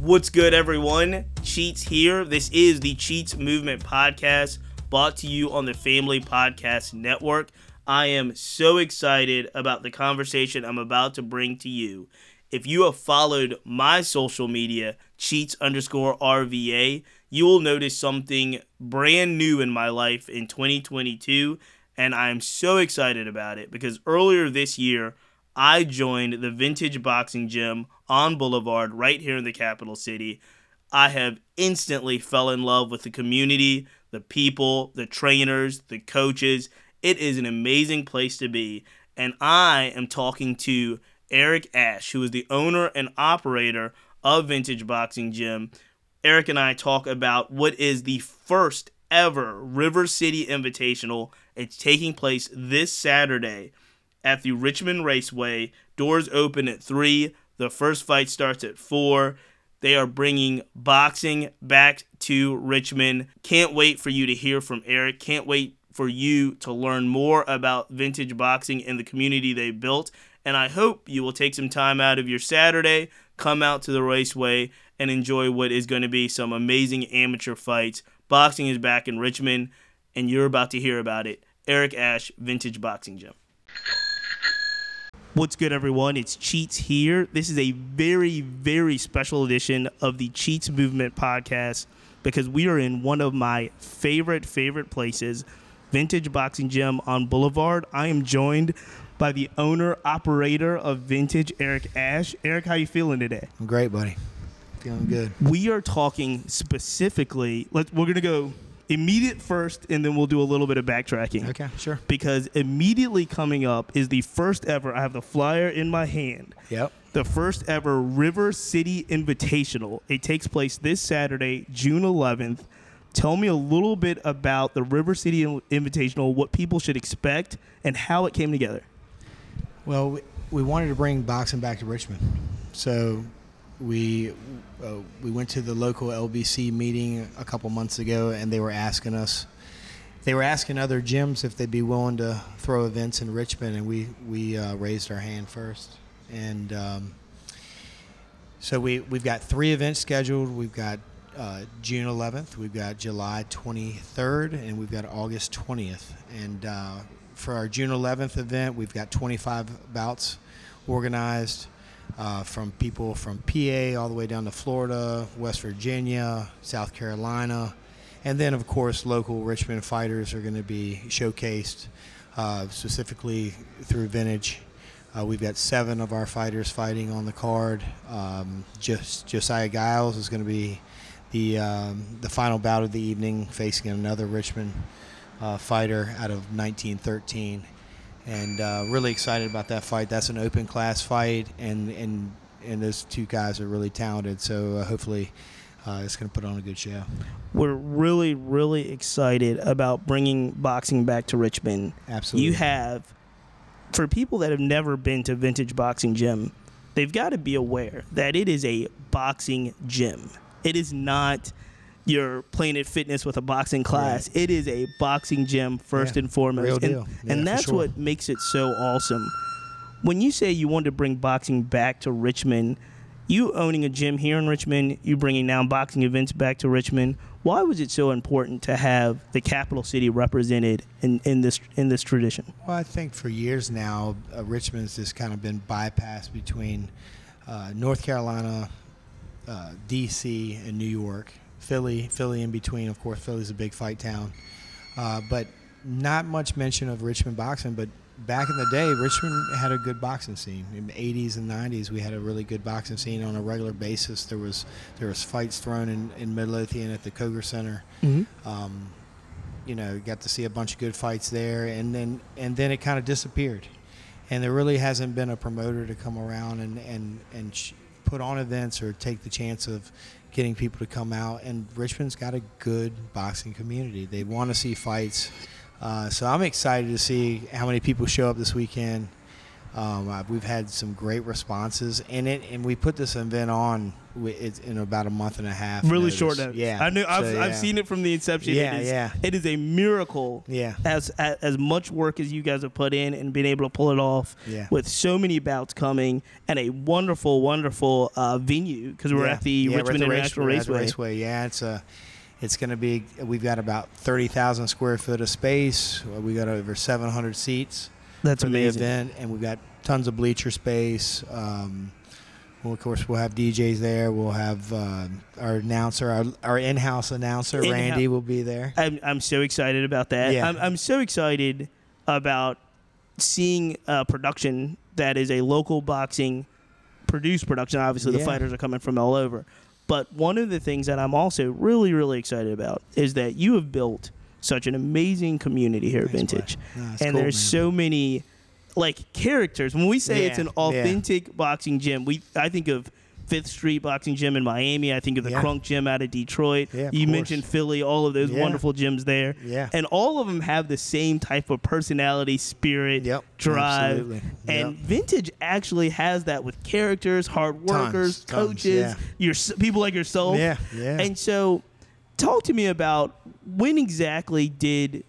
What's good, everyone? Cheats here. This is the Cheats Movement Podcast brought to you on the Family Podcast Network. I am so excited about the conversation I'm about to bring to you. If you have followed my social media, cheats underscore RVA, you will notice something brand new in my life in 2022. And I'm so excited about it because earlier this year, I joined the Vintage Boxing Gym on Boulevard right here in the capital city. I have instantly fell in love with the community, the people, the trainers, the coaches. It is an amazing place to be. And I am talking to Eric Ash, who is the owner and operator of Vintage Boxing Gym. Eric and I talk about what is the first ever River City Invitational. It's taking place this Saturday at the Richmond Raceway. Doors open at 3. The first fight starts at 4. They are bringing boxing back to Richmond. Can't wait for you to hear from Eric. Can't wait for you to learn more about vintage boxing and the community they built. And I hope you will take some time out of your Saturday, come out to the raceway, and enjoy what is going to be some amazing amateur fights. Boxing is back in Richmond, and you're about to hear about it. Eric Ash, Vintage Boxing Gym. What's good, everyone? It's Cheats here. This is a very, very special edition of the Cheats Movement podcast because we are in one of my favorite, favorite places, Vintage Boxing Gym on Boulevard. I am joined by the owner operator of Vintage, Eric Ash. Eric, how you feeling today? I'm great, buddy. Feeling good. We are talking specifically. Let we're gonna go immediate first, and then we'll do a little bit of backtracking. Okay, sure. Because immediately coming up is the first ever. I have the flyer in my hand. Yep. The first ever River City Invitational. It takes place this Saturday, June 11th. Tell me a little bit about the River City Invitational, what people should expect, and how it came together. Well, we, we wanted to bring boxing back to Richmond. So we uh, we went to the local LBC meeting a couple months ago, and they were asking us, they were asking other gyms if they'd be willing to throw events in Richmond, and we we uh, raised our hand first, and um, so we we've got three events scheduled. We've got uh, June 11th, we've got July 23rd, and we've got August 20th. And uh, for our June 11th event, we've got 25 bouts organized uh, from people from PA all the way down to Florida, West Virginia, South Carolina, and then of course local Richmond fighters are going to be showcased uh, specifically through Vintage. Uh, we've got seven of our fighters fighting on the card. Um, just Josiah Giles is going to be the um, the final bout of the evening, facing another Richmond uh, fighter out of 1913 and uh, really excited about that fight. That's an open class fight, and and and those two guys are really talented. So uh, hopefully, uh, it's going to put on a good show. We're really really excited about bringing boxing back to Richmond. Absolutely, you have for people that have never been to Vintage Boxing Gym, they've got to be aware that it is a boxing gym. It is not your Planet Fitness with a boxing class. Right. It is a boxing gym first yeah, and foremost. And, yeah, and that's sure. what makes it so awesome. When you say you want to bring boxing back to Richmond, you owning a gym here in Richmond, you bringing now boxing events back to Richmond. Why was it so important to have the capital city represented in, in this in this tradition? Well, I think for years now, uh, Richmond's just kind of been bypassed between uh, North Carolina, uh, D.C., and New York. Philly, Philly in between. Of course, Philly's a big fight town, uh, but not much mention of Richmond boxing. But back in the day, Richmond had a good boxing scene. In the 80s and 90s, we had a really good boxing scene on a regular basis. There was there was fights thrown in, in Midlothian at the Koger Center. Mm-hmm. Um, you know, got to see a bunch of good fights there, and then and then it kind of disappeared. And there really hasn't been a promoter to come around and and and sh- put on events or take the chance of getting people to come out. And Richmond's got a good boxing community. They want to see fights. Uh, so I'm excited to see how many people show up this weekend. Um, uh, we've had some great responses, and it and we put this event on in about a month and a half. Really notice. short notice. Yeah, I knew. I've, So, I've seen it from the inception. Yeah, it is, yeah. It is a miracle. Yeah. As, as as much work as you guys have put in and been able to pull it off. Yeah. With so many bouts coming and a wonderful, wonderful uh, venue because we're Yeah. at the Yeah, we're at Richmond the race- International the Raceway. Raceway. Yeah, it's a. It's going to be. We've got about thirty thousand square foot of space. Uh, We got over seven hundred seats That's amazing. event, and we've got tons of bleacher space. Um, well, of course, we'll have DJs there. We'll have uh, our announcer, our, our in-house announcer, In-house- Randy, will be there. I'm, I'm so excited about that. Yeah. I'm, I'm so excited about seeing a production that is a local boxing produced production. Obviously, the Yeah. fighters are coming from all over. But one of the things that I'm also really, really excited about is that you have built such an amazing community here at Thanks, Vintage. No, and cool, there's man. so many like characters. When we say it's Yeah, an yeah. authentic boxing gym, we I think of Fifth Street Boxing Gym in Miami. I think of the Yeah. Kronk Gym out of Detroit. Yeah, of you course. mentioned Philly, all of those Yeah. wonderful gyms there. Yeah. And all of them have the same type of personality, spirit, Yep, drive. absolutely. And Vintage actually has that with characters, hard workers, tons, coaches, yeah. your people like yourself. Yeah, yeah. And so, talk to me about when exactly did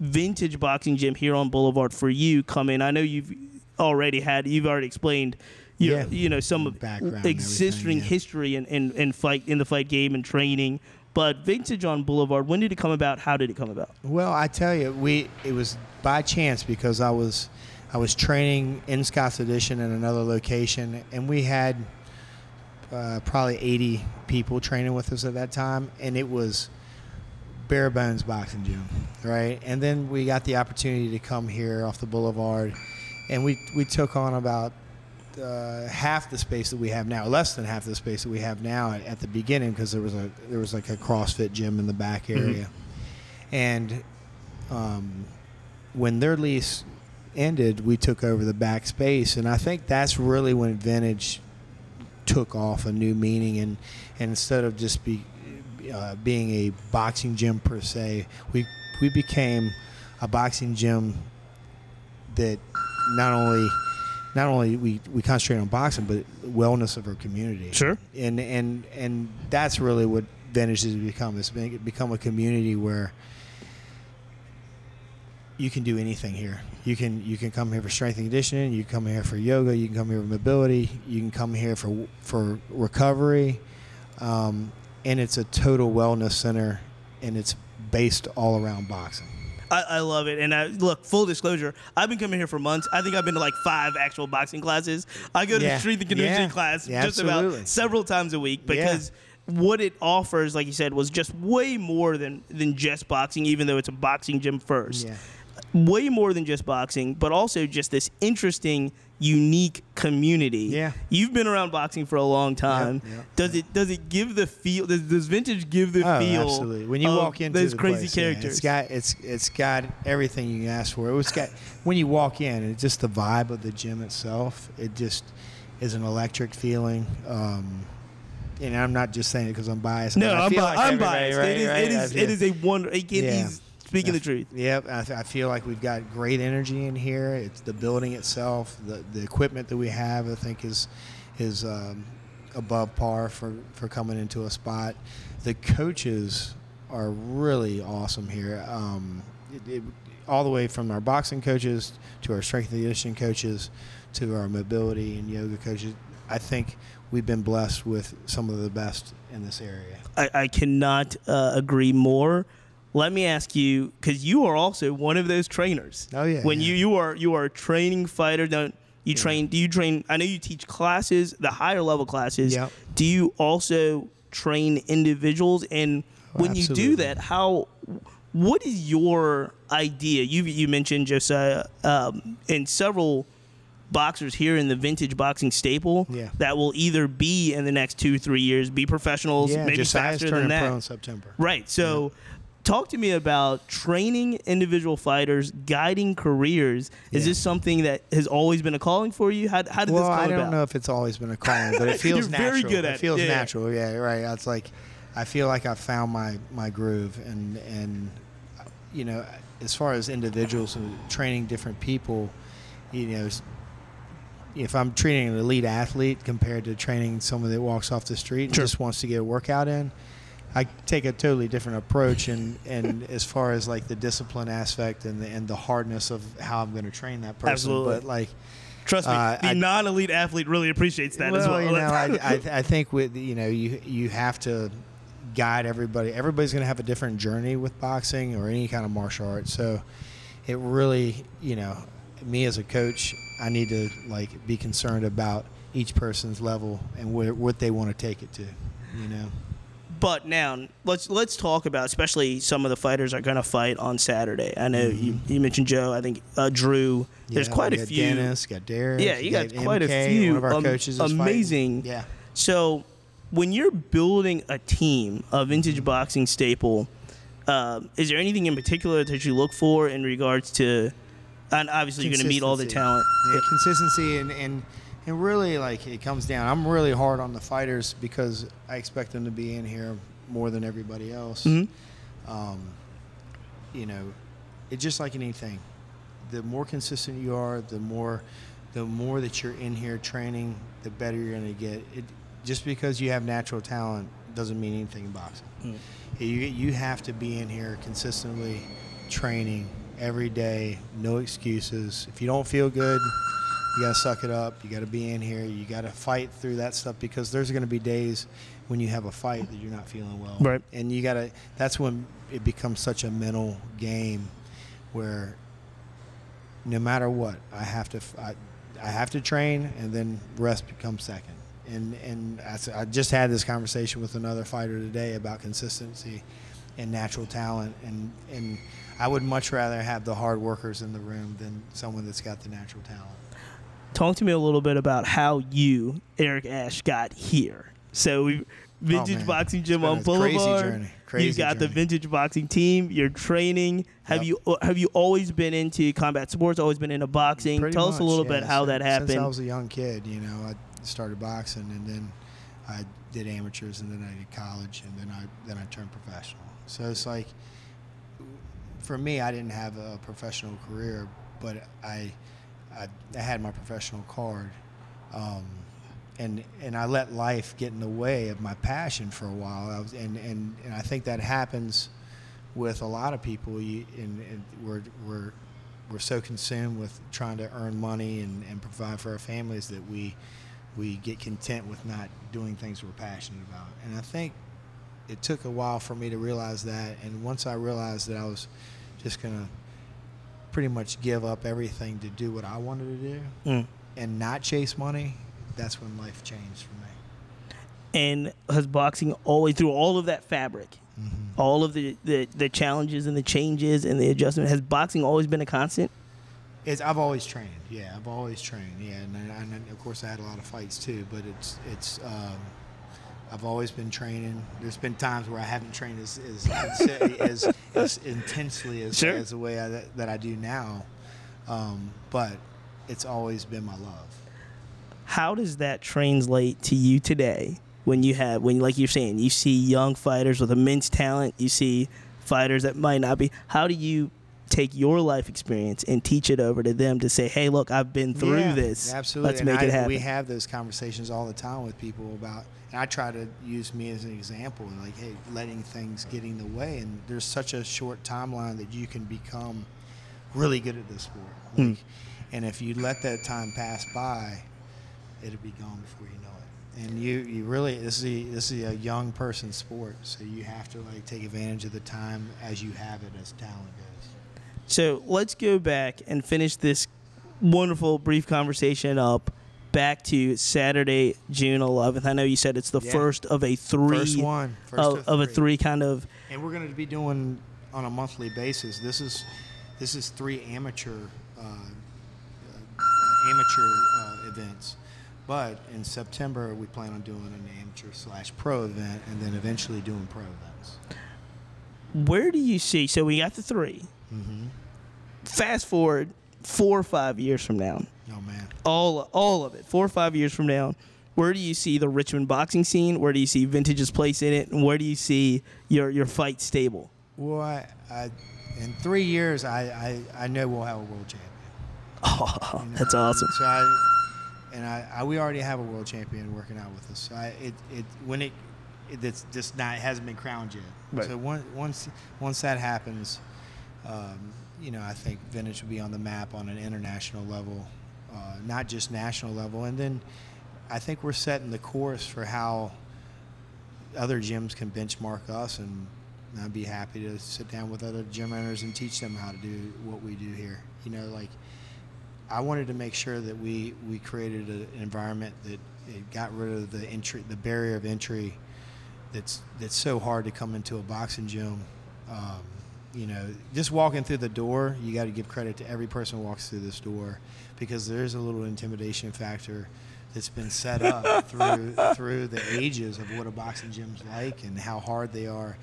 Vintage Boxing Gym here on Boulevard for you come in? I know you've already had, you've already explained. Your, Yeah. You know some of Background and existing yeah. history in, in, in fight in the fight game and training, but Vintage on Boulevard. When did it come about? How did it come about? Well, I tell you, we it was by chance because I was I was training in Scott's Addition in another location, and we had uh, probably 80 people training with us at that time, and it was bare bones boxing gym, right? And then we got the opportunity to come here off the boulevard, and we we took on about uh, half the space that we have now, less than half the space that we have now at, at the beginning, because there was a there was like a CrossFit gym in the back area, and um, when their lease ended, we took over the back space, and I think that's really when Vintage took off a new meaning, and, and instead of just be uh, being a boxing gym per se, we we became a boxing gym that not only not only we, we concentrate on boxing, but wellness of our community. Sure. And and and that's really what Vintage has become. It's been, become a community where you can do anything here. You can you can come here for strength and conditioning. You can come here for yoga. You can come here for mobility. You can come here for for recovery, um, and it's a total wellness center, and it's based all around boxing. I, I love it. And I, look, full disclosure, I've been coming here for months. I think I've been to like five actual boxing classes. I go to Yeah. the strength and conditioning Yeah. class Yeah, just absolutely. about several times a week because what it offers, like you said, was just way more than than just boxing. Even though it's a boxing gym first, Yeah. Way more than just boxing, but also just this interesting, unique community. Yeah. you've been around boxing for a long time. does it does it give the feel? Does, does vintage give the Oh, feel? absolutely. When you walk into those crazy place, characters, it's got it's it's got everything you can ask for. It's got when you walk in, it's just the vibe of the gym itself. It just is an electric feeling. Um, and I'm not just saying it because I'm biased. No, I I'm, feel bi- like I'm biased. right, it is, right, it is, it is a wonder. Again, Yeah. he's speaking the truth. Yep, I, th- I feel like we've got great energy in here. It's the building itself, the the equipment that we have. I think is is um, above par for for coming into a spot. The coaches are really awesome here. Um, it, it, all the way from our boxing coaches to our strength and conditioning coaches to our mobility and yoga coaches. I think we've been blessed with some of the best in this area. I, I cannot uh, agree more. Let me ask you, because you are also one of those trainers. Oh, yeah, When yeah. you you are you are a training fighter. Don't you train? Do you train? I know you teach classes, the higher level classes. Yep. Do you also train individuals? And Oh, when you do that, how? What is your idea? You you mentioned Josiah um, and several boxers here in the vintage boxing staple Yeah. that will either be in the next two three years be professionals Yeah, maybe Josiah's faster than that pro in September. right so talk to me about training individual fighters guiding careers is Yeah. this something that has always been a calling for you how, how did well, this come I don't about know if it's always been a calling, but it feels You're natural. very good at it it, feels yeah. natural. Yeah, right. It's like I feel like I found my my groove, and and you know, as far as individuals and training different people, you know, if I'm treating an elite athlete compared to training someone that walks off the street and Sure. just wants to get a workout in, I take a totally different approach. And, and as far as like the discipline aspect and the, and the hardness of how I'm going to train that person, Absolutely. but like Trust me, Uh, the I- non-elite athlete really appreciates that as well, as well. Well you know, I, I, I think with you know you you have to guide everybody. Everybody's going to have a different journey with boxing or any kind of martial art. So it really, you know, me as a coach, I need to like be concerned about each person's level and where, what they want to take it to. You know. But now let's let's talk about especially some of the fighters are going to fight on Saturday. I know you, you mentioned Joe. I think uh, Drew. There's quite a few. Dennis, got Derek. Yeah, you got quite a few One of our um, coaches is fighting. amazing. Yeah. So when you're building a team, a Mm-hmm. vintage boxing staple, um, is there anything in particular that you look for in regards to? And obviously, you're going to meet all the talent. Yeah, consistency and, and and really like it comes down. I'm really hard on the fighters because I expect them to be in here more than everybody else. Mhm. Um, you know, it's just like anything. The more consistent you are, the more the more that you're in here training, the better you're going to get. It just because you have natural talent doesn't mean anything in boxing. Mm. You you have to be in here consistently training every day, no excuses. If you don't feel good, you got to suck it up. You got to be in here. You got to fight through that stuff because there's going to be days when you have a fight that you're not feeling well. Right. And you got to that's when it becomes such a mental game where no matter what, I have to I, I have to train and then rest becomes second. And and I I just had this conversation with another fighter today about consistency and natural talent and and I would much rather have the hard workers in the room than someone that's got the natural talent. Talk to me a little bit about how you, Eric Ash, got here. So we vintage Oh, boxing gym on Boulevard. journey. You've got the vintage boxing team. You're training. Have Yep. you uh, have you always been into combat sports? Always been into boxing? Pretty Tell us a little yeah. bit how Sin- that happened. Since I was a young kid, you know, I started boxing and then I did amateurs and then I did college and then I then I turned professional. So it's like for me, I didn't have a professional career, but I I, I had my professional card. Um, and, and I let life get in the way of my passion for a while. I was, and, and, and I think that happens with a lot of people. You, and, and we're, we're, we're so consumed with trying to earn money and, and provide for our families that we, we get content with not doing things we're passionate about. And I think it took a while for me to realize that. And once I realized that I was just going to pretty much give up everything to do what I wanted to do Mm. and not chase money, that's when life changed for me. And has boxing always through all of that fabric, Mm-hmm. all of the, the the challenges and the changes and the adjustment? Has boxing always been a constant? It's, I've always trained. Yeah, I've always trained. Yeah, and, I- and of course I had a lot of fights too. But it's it's um, I've always been training. There's been times where I haven't trained as as as, as intensely as, Sure. as the way I, that I do now. Um, but it's always been my love. How does that translate to you today? When you have, when like you're saying, you see young fighters with immense talent, you see fighters that might not be. How do you take your life experience and teach it over to them to say, "Hey, look, I've been through Yeah, this. Absolutely. Let's And make I- it happen." We have those conversations all the time with people about, and I try to use me as an example and like, hey, letting things get in the way. And there's such a short timeline that you can become really good at this sport. Hmm. Like, And if you let that time pass by, it'll be gone before you know it. And you, you really, this is a, this is a young person's sport, so you have to like take advantage of the time as you have it as talent goes. So let's go back and finish this wonderful brief conversation up back to Saturday, June 11th. I know you said it's the Yeah. first of a three First one, first of, of a three kind of. and we're going to be doing on a monthly basis. This is this is three amateur uh, uh, amateur uh, events, but in September we plan on doing an amateur slash pro event, and then eventually doing pro events. Where do you see? So we got the 3 Mm-hmm. Fast forward four or five years from now, Oh man, all all of it, four or five years from now. Where do you see the Richmond boxing scene? Where do you see Vintage's place in it? And where do you see your your fight stable? well, I, I in three years I, I I know we'll have a world champion. Oh, you know? that's awesome. So I, and I, I we already have a world champion working out with us. So I, it it when it it, it's just not it hasn't been crowned yet. Right. So once once once that happens, um, you know, I think vintage will be on the map on an international level, uh, not just national level. And then I think we're setting the course for how other gyms can benchmark us, and I'd be happy to sit down with other gym owners and teach them how to do what we do here. You know, like I wanted to make sure that we we created an environment that it got rid of the entry, the barrier of entry that's that's so hard to come into a boxing gym. Um, you know, just walking through the door, you got to give credit to every person who walks through this door because there's a little intimidation factor that's been set up through through the ages of what a boxing gym's like and how hard they are,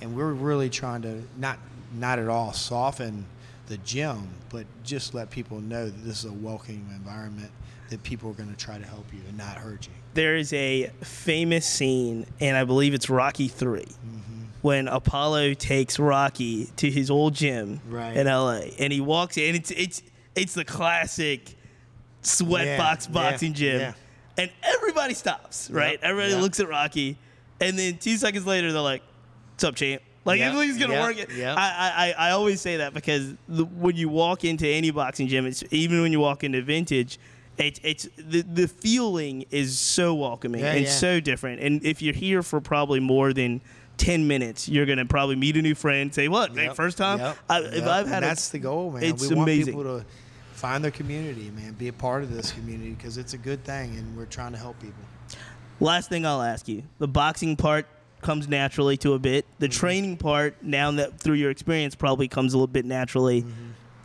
and we're really trying to not not at all soften the gym, but just let people know that this is a welcoming environment that people are going to try to help you and not hurt you. There is a famous scene, and I believe it's Rocky 3 mm-hmm. When Apollo takes Rocky to his old gym Right. in LA, and he walks in. It's it's it's the classic sweat Yeah, box yeah, boxing gym, yeah. and everybody stops. Right, everybody yep. looks at Rocky, and then two seconds later they're like, "What's up, champ?" Like Yep, he's gonna yep, work it. yep. I, I I always say that because the, when you walk into any boxing gym, it's even when you walk into vintage. It's, it's the, the feeling is so welcoming and so different. And if you're here for probably more than 10 minutes, you're going to probably meet a new friend, say, What, hey, first time? yep, I, if yep. I've And had a- that's the goal, man. it's we want amazing. people to find their community, man. Be a part of this community because it's a good thing, and we're trying to help people. Last thing I'll ask you the boxing part comes naturally to a bit. The Mm-hmm. training part, now that through your experience, probably comes a little bit naturally.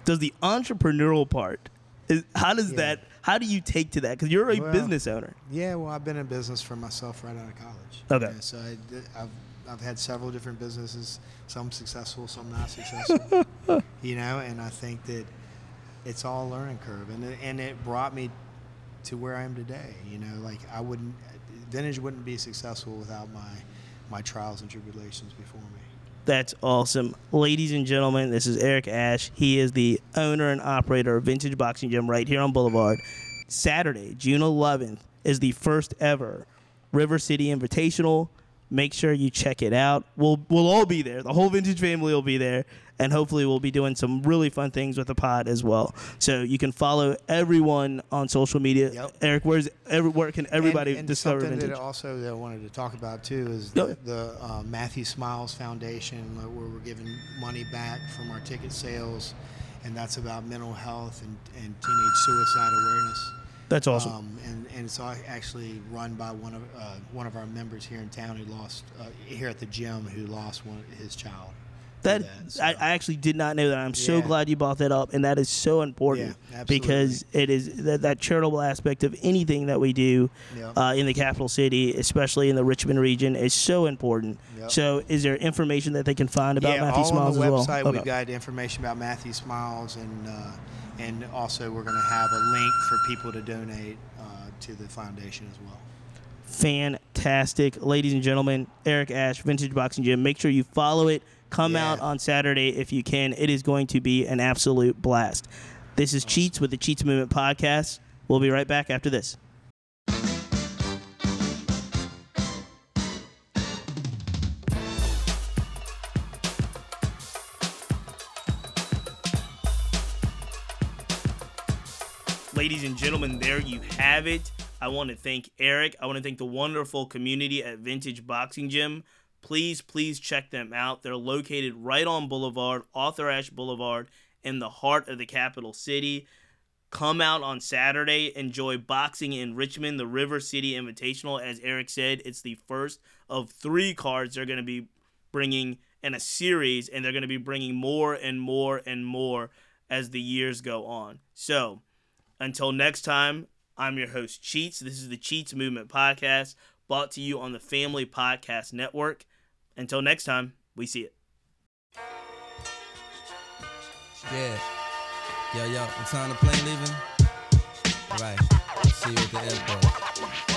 Does the entrepreneurial part, is, how does Mm-hmm. Yeah. that, how do you take to that? Because you're a Well, business owner. Yeah, well, I've been in business for myself right out of college. Okay. Yeah, so I did, I've had several different businesses, some successful, some not successful. you know, and I think that it's all a learning curve, and it, and it brought me to where I am today. You know, like I wouldn't, vintage wouldn't be successful without my my trials and tribulations before me. That's awesome. Ladies and gentlemen, this is Eric Ash. He is the owner and operator of Vintage Boxing Gym right here on Boulevard. Saturday, June 11th, is the first ever River City Invitational. Make sure you check it out. We'll we'll all be there. The whole Vintage family will be there, and hopefully we'll be doing some really fun things with the pod as well. So you can follow everyone on social media. Yep. Eric, where's every, where can everybody and, and discover something Vintage? that also that I wanted to talk about too is the, the uh, Matthew Smiles Foundation, uh, where we're giving money back from our ticket sales, and that's about mental health and, and teenage suicide awareness. That's awesome. Um, and, and it's all actually run by one of uh, one of our members here in town who lost uh, here at the gym who lost one his child. That, that, so- I, I actually did not know that. I'm so glad you brought that up, and that is so important Yeah, because it is that, that charitable aspect of anything that we do Yeah. uh, in the capital city, especially in the Richmond region, is so important. Yep. So, is there information that they can find about yeah, Matthew all Smiles on the as website well? we've Okay. got information about Matthew Smiles, and uh, and also we're going to have a link for people to donate to the foundation as well. fantastic. Ladies and gentlemen, Eric Ash, Vintage Boxing Gym. Make sure you follow it. Come Yeah. out on Saturday if you can. It is going to be an absolute blast. This is Cheats with the Cheats Movement podcast. We'll be right back after this. Ladies and gentlemen, there you have it. I want to thank Eric. I want to thank the wonderful community at Vintage Boxing Gym. Please, please check them out. They're located right on Boulevard, Arthur Ashe Boulevard, in the heart of the capital city. Come out on Saturday, enjoy boxing in Richmond, the River City Invitational. As Eric said, it's the first of three cards they're going to be bringing in a series, and they're going to be bringing more and more and more as the years go on. So, until next time, I'm your host, Cheats. This is the Cheats Movement Podcast, brought to you on the Family Podcast Network. Until next time, we see it. Yeah. Yo, yo, time the plane leaving? Right. See you at the airport.